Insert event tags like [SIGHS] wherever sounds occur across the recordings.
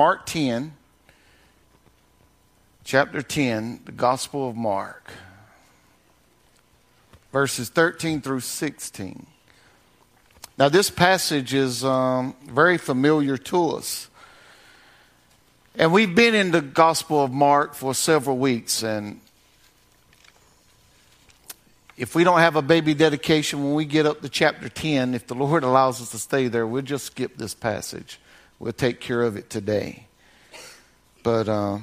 Mark 10, chapter 10, the Gospel of Mark, verses 13 through 16. Now, this passage is um, very familiar to us. And we've been in the Gospel of Mark for several weeks. And if we don't have a baby dedication when we get up to chapter 10, if the Lord [LAUGHS] allows us to stay there, we'll just skip this passage. We'll take care of it today. But uh,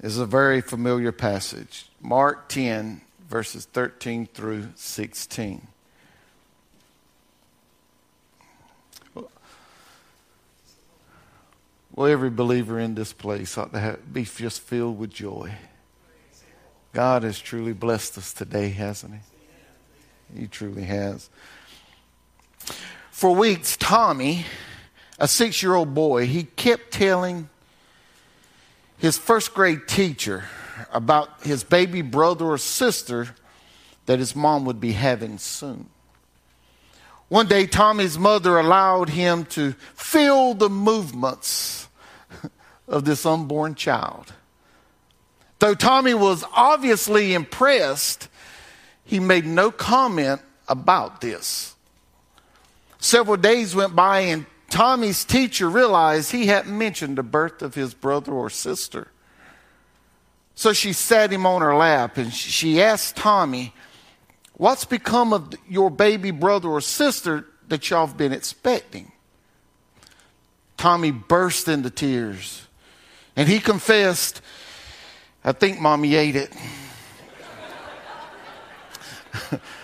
it's a very familiar passage. Mark 10, verses 13 through 16. Well, every believer in this place ought to have, be just filled with joy. God has truly blessed us today, hasn't He? He truly has. For weeks, Tommy, a six year old boy, he kept telling his first grade teacher about his baby brother or sister that his mom would be having soon. One day, Tommy's mother allowed him to feel the movements [LAUGHS] of this unborn child. Though Tommy was obviously impressed, he made no comment about this. Several days went by, and Tommy's teacher realized he hadn't mentioned the birth of his brother or sister. So she sat him on her lap and she asked Tommy, What's become of your baby brother or sister that y'all have been expecting? Tommy burst into tears and he confessed, I think mommy ate it. [LAUGHS]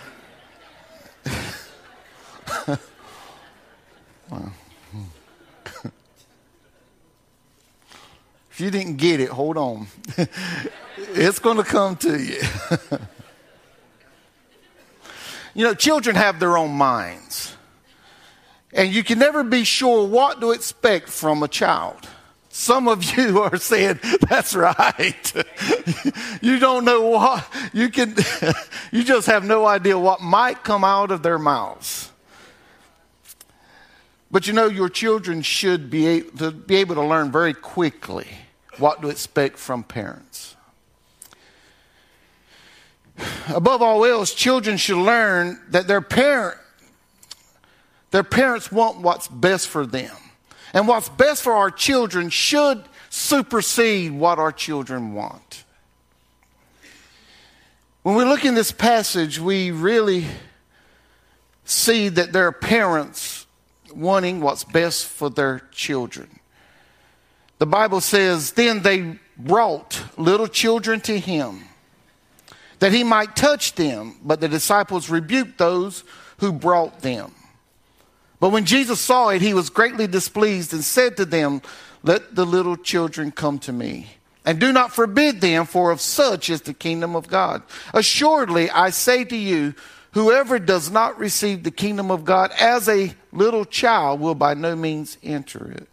if you didn't get it, hold on. [LAUGHS] it's going to come to you. [LAUGHS] You know, children have their own minds. And you can never be sure what to expect from a child. Some of you [LAUGHS] are saying, that's right. you don't know what, you can, you just have no idea what might come out of their mouths. But you know, your children should be to, be able to learn very quickly what to expect from parents. Above all else, children should learn that their parent, their parents want what's best for them. And what's best for our children should supersede what our children want. When we look in this passage, we really see that there are parents wanting what's best for their children. The Bible says, Then they brought little children to him that he might touch them. But the disciples rebuked those who brought them. But when Jesus saw it, he was greatly displeased and said to them, Let the little children come to me. And do not forbid them, for of such is the kingdom of God. Assuredly, I say to you, whoever does not receive the kingdom of God as a little child will by no means enter it.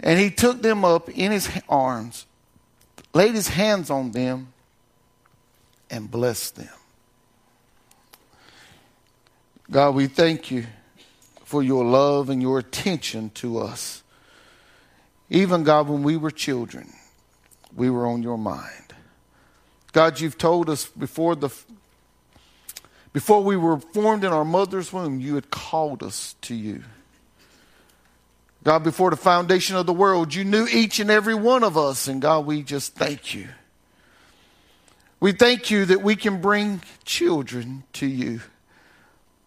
And he took them up in his arms, laid his hands on them, and blessed them. God, we thank you for your love and your attention to us. Even, God, when we were children, we were on your mind. God, you've told us before the before we were formed in our mother's womb, you had called us to you. God, before the foundation of the world, you knew each and every one of us. And God, we just thank you we thank you that we can bring children to you,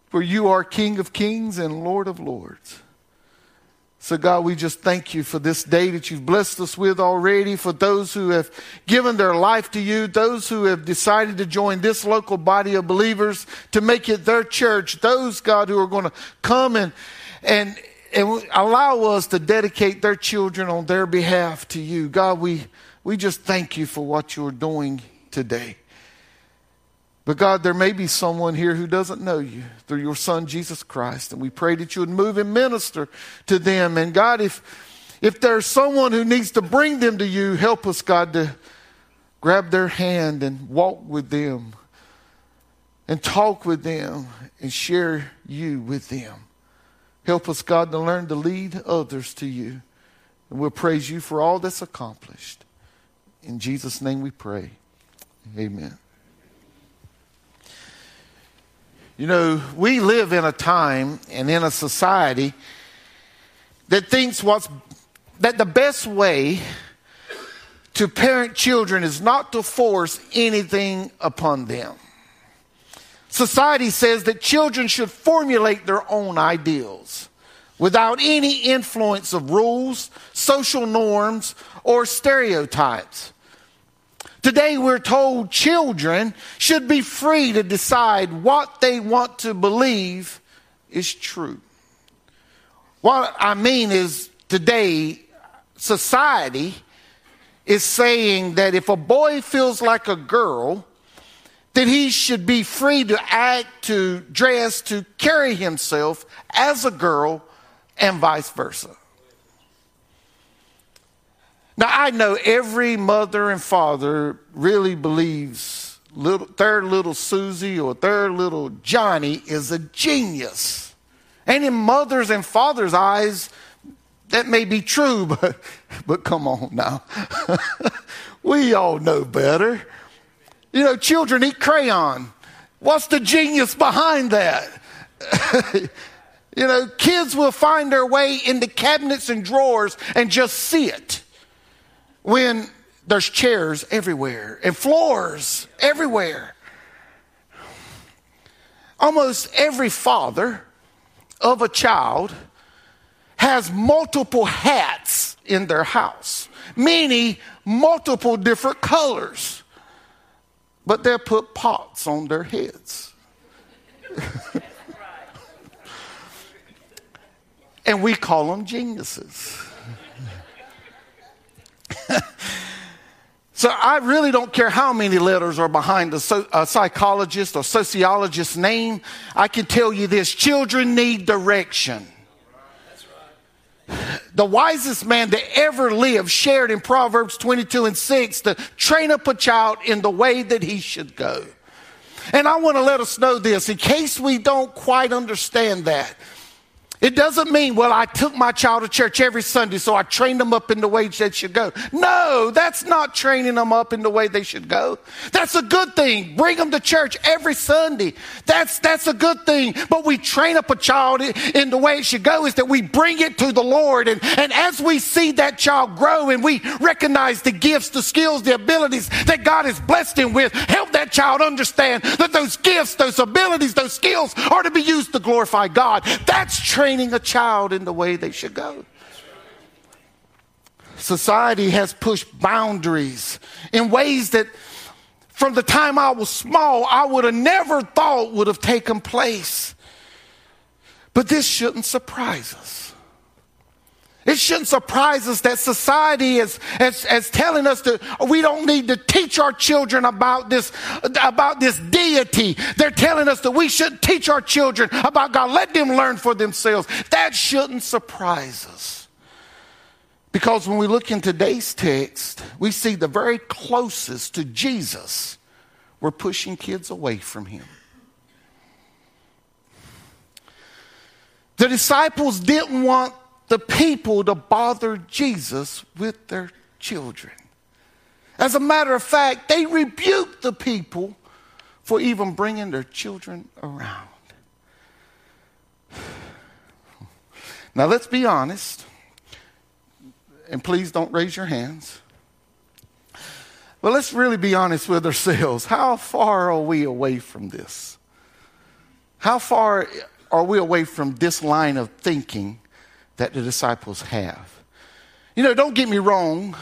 for you are King of kings and Lord of lords. So, God, we just thank you for this day that you've blessed us with already, for those who have given their life to you, those who have decided to join this local body of believers to make it their church, those, God, who are going to come and, and, and allow us to dedicate their children on their behalf to you. God, we, we just thank you for what you're doing today. But God, there may be someone here who doesn't know you through your Son, Jesus Christ. And we pray that you would move and minister to them. And God, if, if there's someone who needs to bring them to you, help us, God, to grab their hand and walk with them and talk with them and share you with them. Help us, God, to learn to lead others to you. And we'll praise you for all that's accomplished. In Jesus' name we pray. Amen. You know, we live in a time and in a society that thinks what's that the best way to parent children is not to force anything upon them. Society says that children should formulate their own ideals without any influence of rules, social norms, or stereotypes. Today, we're told children should be free to decide what they want to believe is true. What I mean is, today, society is saying that if a boy feels like a girl, that he should be free to act, to dress, to carry himself as a girl, and vice versa. Now, I know every mother and father really believes little, their little Susie or their little Johnny is a genius. And in mothers' and fathers' eyes, that may be true, [LAUGHS] but, but come on now. [LAUGHS] we all know better. You know, children eat crayon. What's the genius behind that? [LAUGHS] you know, kids will find their way into cabinets and drawers and just see it when there's chairs everywhere and floors everywhere. Almost every father of a child has multiple hats in their house, meaning multiple different colors but they'll put pots on their heads. [LAUGHS] and we call them geniuses. So I really don't care how many letters are behind a, so, a psychologist or sociologist's name. I can tell you this children need direction the wisest man that ever lived shared in Proverbs 22 and 6 to train up a child in the way that he should go. And I want to let us know this in case we don't quite understand that. It doesn't mean, well, I took my child to church every Sunday, so I trained them up in the way they should go. No, that's not training them up in the way they should go. That's a good thing. Bring them to church every Sunday. That's, that's a good thing. But we train up a child in the way it should go is that we bring it to the Lord. And, and as we see that child grow and we recognize the gifts, the skills, the abilities that God has blessed him with, help that child understand that those gifts, those abilities, those skills are to be used to glorify God. That's training training a child in the way they should go. Society has pushed boundaries in ways that from the time I was small, I would have never thought would have taken place. But this shouldn't surprise us. It shouldn't surprise us that society is, is, is, telling us that we don't need to teach our children about this, about this deity. They're telling us that we shouldn't teach our children about God. Let them learn for themselves. That shouldn't surprise us. Because when we look in today's text, we see the very closest to Jesus. We're pushing kids away from him. The disciples didn't want the people to bother Jesus with their children. As a matter of fact, they rebuked the people for even bringing their children around. Now, let's be honest, and please don't raise your hands. But let's really be honest with ourselves. How far are we away from this? How far are we away from this line of thinking that the disciples have. You know, don't get me wrong.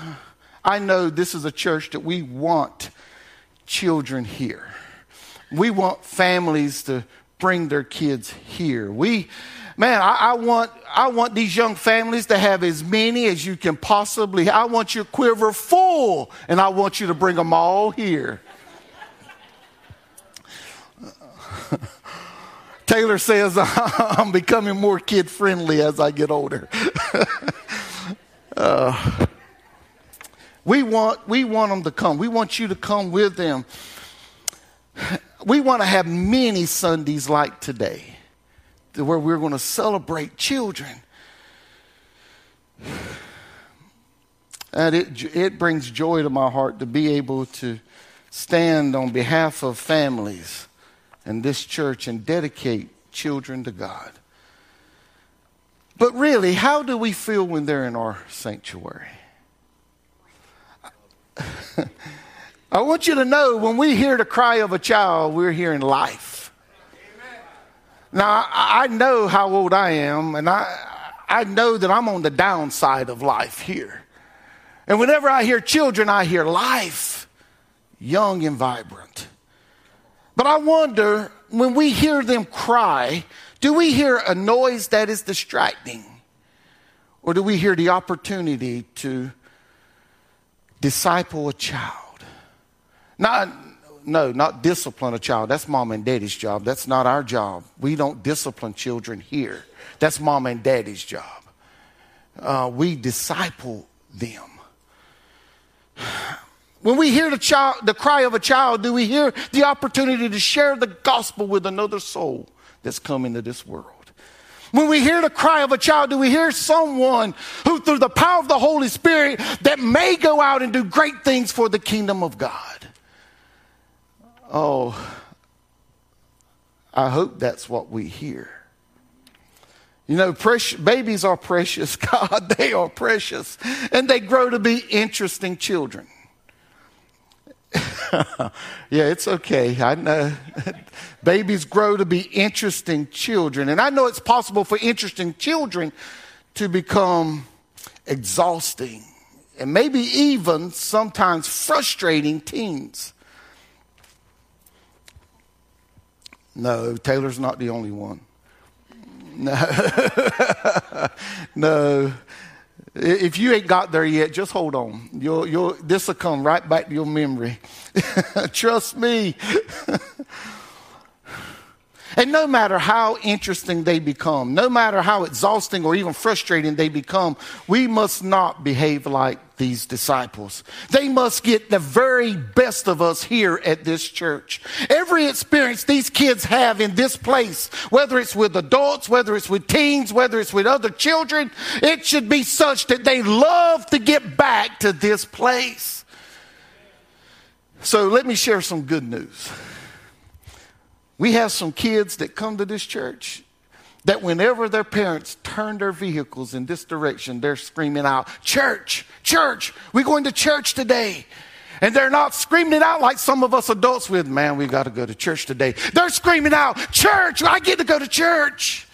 I know this is a church that we want children here. We want families to bring their kids here. We, man, I, I, want I want these young families to have as many as you can possibly. I want your quiver full, and I want you to bring them all here. Taylor says, [LAUGHS] I'm becoming more kid friendly as I get older. [LAUGHS] uh, we, want, we want them to come. We want you to come with them. We want to have many Sundays like today. where we're going to celebrate children. [SIGHS] And it, it brings joy to my heart to be able to stand on behalf of families in this church and dedicate children to God. But really, how do we feel when they're in our sanctuary? [LAUGHS] I want you to know when we hear the cry of a child, we're hearing life. Now, I know how old I am, and I, I know that I'm on the downside of life here. And whenever I hear children, I hear life, young and vibrant. But I wonder when we hear them cry, do we hear a noise that is distracting? Or do we hear the opportunity to disciple a child? Not, no, not discipline a child. That's mom and daddy's job. That's not our job. We don't discipline children here. That's mom and daddy's job. Uh, we disciple them. When we hear the, child, the cry of a child, do we hear the opportunity to share the gospel with another soul that's come into this world? When we hear the cry of a child, do we hear someone who, through the power of the Holy Spirit, that may go out and do great things for the kingdom of God? Oh, I hope that's what we hear. You know, precious, babies are precious. [LAUGHS] God, they are precious. And they grow to be interesting children. [LAUGHS] yeah, it's okay. I know. [LAUGHS] babies grow to be interesting children. And I know it's possible for interesting children to become exhausting and maybe even sometimes frustrating teens. No, Taylor's not the only one. [LAUGHS] No. no. If you ain't got there yet, just hold on. You'll, you'll, this will come right back to your memory. [LAUGHS] Trust me. [LAUGHS] And no matter how interesting they become, no matter how exhausting or even frustrating they become, we must not behave like these disciples. They must get the very best of us here at this church. Every experience these kids have in this place, whether it's with adults, whether it's with teens, whether it's with other children, it should be such that they love to get back to this place. So let me share some good news. We have some kids that come to this church that whenever their parents turn their vehicles in this direction, they're screaming out, Church, church, we're going to church today. And they're not screaming it out like some of us adults with, man, we got to go to church today. They're screaming out, Church, I get to go to church.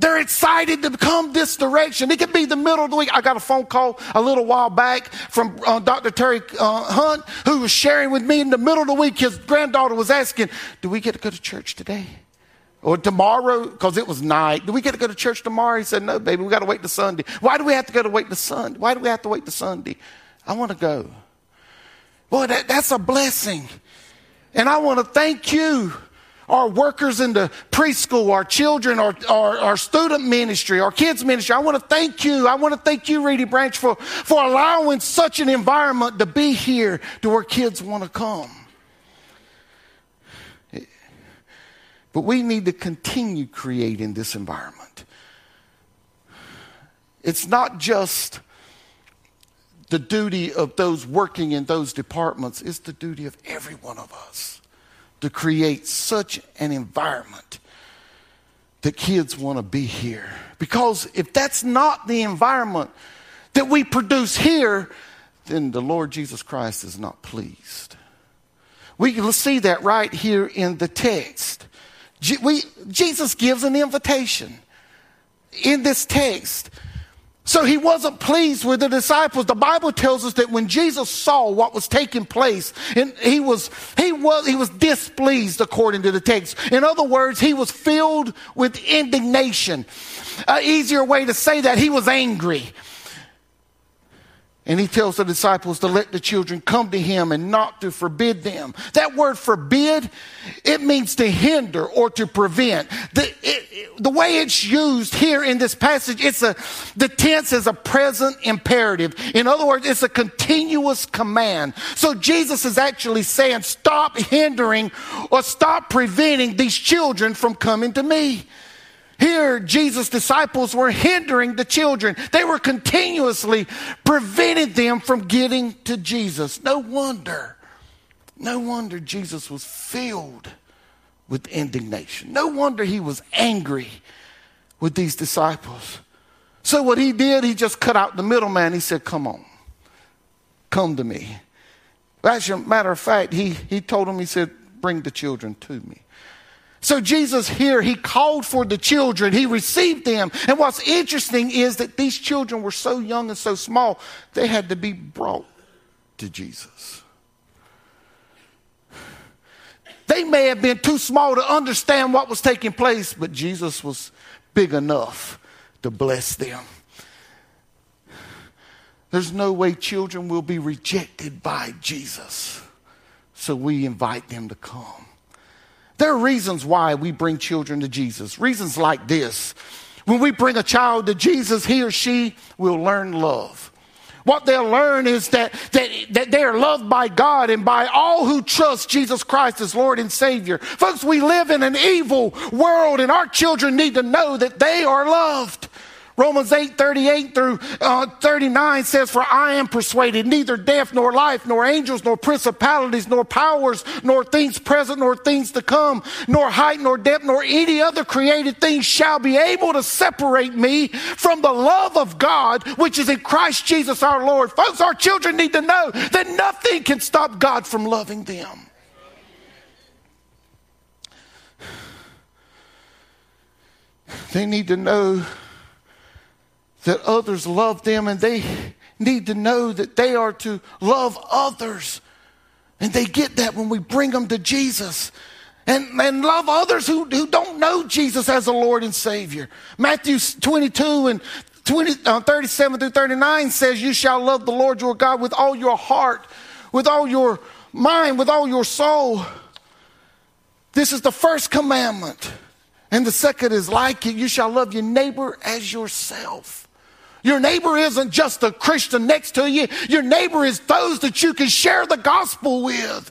They're excited to come this direction. It could be the middle of the week. I got a phone call a little while back from uh, Dr. Terry uh, Hunt, who was sharing with me in the middle of the week. His granddaughter was asking, Do we get to go to church today? Or tomorrow, because it was night. Do we get to go to church tomorrow? He said, No, baby, we got to wait to Sunday. Why do we have to go to wait to Sunday? Why do we have to wait to Sunday? I want to go. Boy, that, that's a blessing. And I want to thank you our workers in the preschool, our children, our, our, our, student ministry, our kids ministry. I want to thank you. I want to thank you, Reedy Branch, for, for allowing such an environment to be here to where kids want to come. But we need to continue creating this environment. It's not just the duty of those working in those departments, it's the duty of every one of us to create such an environment that kids want to be here. Because if that's not the environment that we produce here, then the Lord Jesus Christ is not pleased. We can see that right here in the text. We, Jesus gives an invitation in this text. So he wasn't pleased with the disciples. The Bible tells us that when Jesus saw what was taking place, and he was, he was, he was displeased according to the text. In other words, he was filled with indignation. An easier way to say that, he was angry. And he tells the disciples to let the children come to him and not to forbid them. That word forbid, it means to hinder or to prevent. The, it, the way it's used here in this passage, it's a, the tense is a present imperative. In other words, it's a continuous command. So Jesus is actually saying, stop hindering or stop preventing these children from coming to me. Here, Jesus' disciples were hindering the children. They were continuously preventing them from getting to Jesus. No wonder, no wonder Jesus was filled with indignation. No wonder he was angry with these disciples. So, what he did, he just cut out the middleman. He said, Come on, come to me. As a matter of fact, he, he told them, He said, Bring the children to me. So Jesus here, he called for the children, he received them. And what's interesting is that these children were so young and so small, they had to be brought to Jesus. They may have been too small to understand what was taking place, but Jesus was big enough to bless them. There's no way children will be rejected by Jesus. So we invite them to come. There are reasons why we bring children to Jesus. Reasons like this. When we bring a child to Jesus, he or she will learn love. What they'll learn is that, that, that they are loved by God and by all who trust Jesus Christ as Lord and Savior. Folks, we live in an evil world and our children need to know that they are loved. Romans 8 38 through uh, 39 says, For I am persuaded neither death nor life, nor angels, nor principalities, nor powers, nor things present, nor things to come, nor height, nor depth, nor any other created thing shall be able to separate me from the love of God which is in Christ Jesus our Lord. Folks, our children need to know that nothing can stop God from loving them. They need to know that others love them and they need to know that they are to love others. And they get that when we bring them to Jesus. And, and love others who, who don't know Jesus as a Lord and Savior. Matthew 22 and 20, uh, 37 through 39 says, You shall love the Lord your God with all your heart, with all your mind, with all your soul. This is the first commandment. And the second is like it you shall love your neighbor as yourself. Your neighbor isn't just a Christian next to you. Your neighbor is those that you can share the gospel with.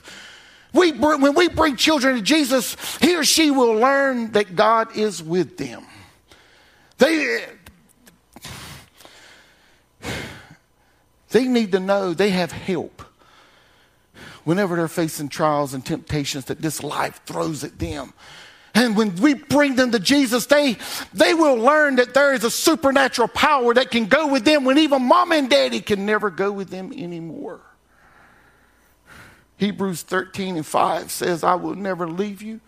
We, when we bring children to Jesus, he or she will learn that God is with them. They, they need to know they have help whenever they're facing trials and temptations that this life throws at them. And when we bring them to Jesus, they, they will learn that there is a supernatural power that can go with them when even mom and daddy can never go with them anymore. Hebrews 13 and 5 says, I will never leave you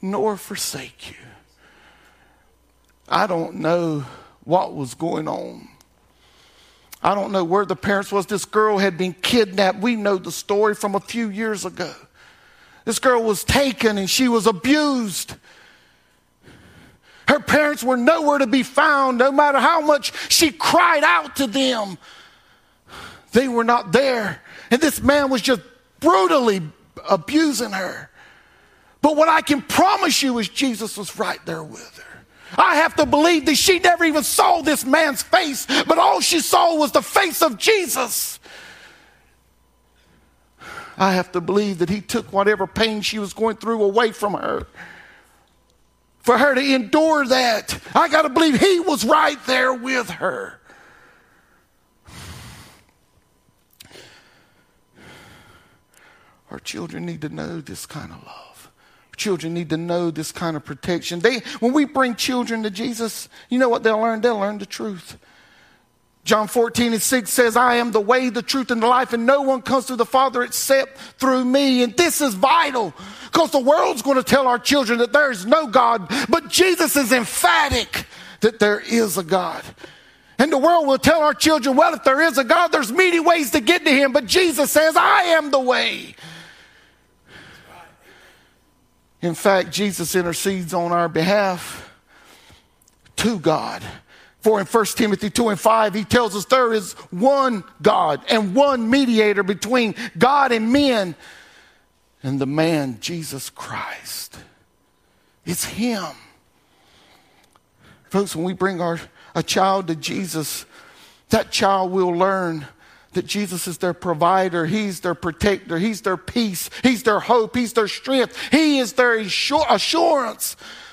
nor forsake you. I don't know what was going on. I don't know where the parents was. This girl had been kidnapped. We know the story from a few years ago. This girl was taken and she was abused. Her parents were nowhere to be found, no matter how much she cried out to them. They were not there. And this man was just brutally abusing her. But what I can promise you is Jesus was right there with her. I have to believe that she never even saw this man's face, but all she saw was the face of Jesus. I have to believe that he took whatever pain she was going through away from her. For her to endure that, I got to believe he was right there with her. Our children need to know this kind of love. Children need to know this kind of protection. They, when we bring children to Jesus, you know what they'll learn? They'll learn the truth. John 14 and 6 says, I am the way, the truth, and the life, and no one comes to the Father except through me. And this is vital because the world's going to tell our children that there is no God, but Jesus is emphatic that there is a God. And the world will tell our children, well, if there is a God, there's many ways to get to Him, but Jesus says, I am the way. In fact, Jesus intercedes on our behalf to God. For in 1 Timothy 2 and 5, he tells us there is one God and one mediator between God and men, and the man, Jesus Christ. It's him. Folks, when we bring our, a child to Jesus, that child will learn that Jesus is their provider, He's their protector, He's their peace, He's their hope, He's their strength, He is their assurance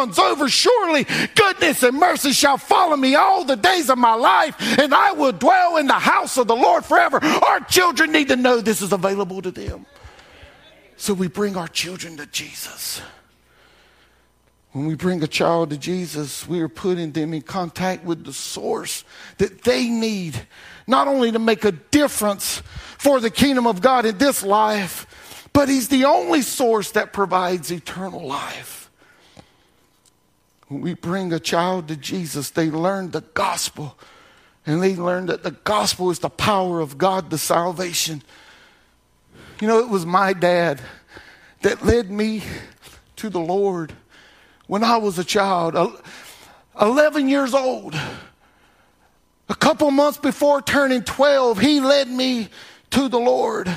runs over. Surely goodness and mercy shall follow me all the days of my life, and I will dwell in the house of the Lord forever. Our children need to know this is available to them. So we bring our children to Jesus. When we bring a child to Jesus, we are putting them in contact with the source that they need, not only to make a difference for the kingdom of God in this life, but He's the only source that provides eternal life. When we bring a child to Jesus, they learn the gospel. And they learn that the gospel is the power of God to salvation. You know, it was my dad that led me to the Lord when I was a child, 11 years old. A couple months before turning 12, he led me to the Lord.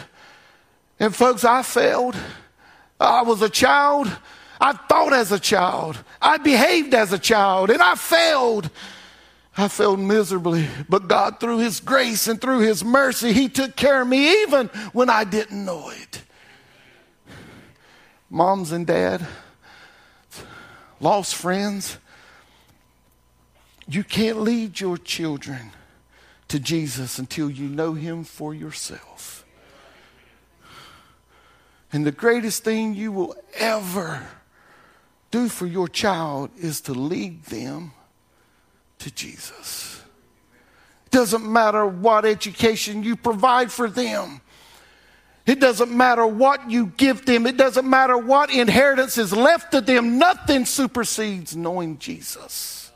And folks, I failed. I was a child I thought as a child. I behaved as a child and I failed. I failed miserably. But God, through His grace and through His mercy, He took care of me even when I didn't know it. Moms and dad, lost friends, you can't lead your children to Jesus until you know Him for yourself. And the greatest thing you will ever do for your child is to lead them to Jesus. It doesn't matter what education you provide for them. It doesn't matter what you give them. It doesn't matter what inheritance is left to them. Nothing supersedes knowing Jesus.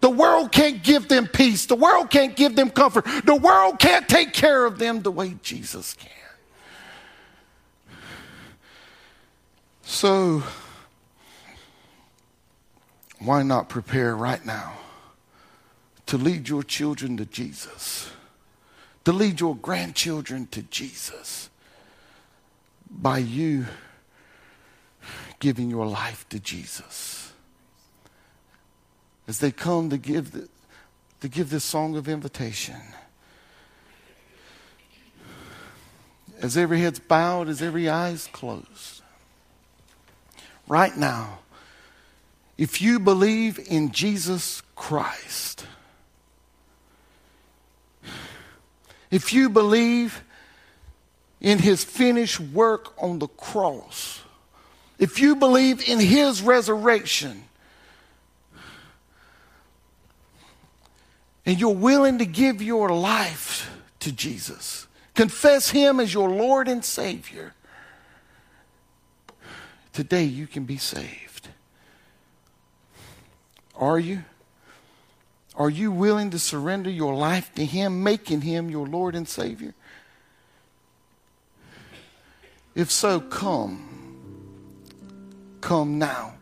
The world can't give them peace. The world can't give them comfort. The world can't take care of them the way Jesus can. So, why not prepare right now to lead your children to Jesus, to lead your grandchildren to Jesus by you giving your life to Jesus? As they come to give, the, to give this song of invitation, as every head's bowed, as every eye's closed, right now, if you believe in Jesus Christ, if you believe in his finished work on the cross, if you believe in his resurrection, and you're willing to give your life to Jesus, confess him as your Lord and Savior, today you can be saved. Are you? Are you willing to surrender your life to Him, making Him your Lord and Savior? If so, come. Come now.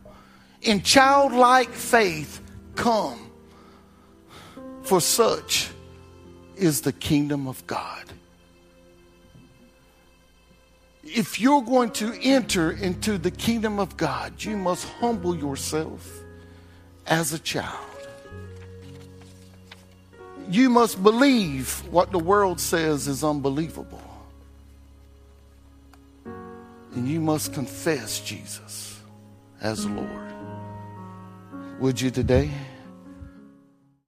In childlike faith, come. For such is the kingdom of God. If you're going to enter into the kingdom of God, you must humble yourself as a child. You must believe what the world says is unbelievable. And you must confess Jesus as Lord. Would you today?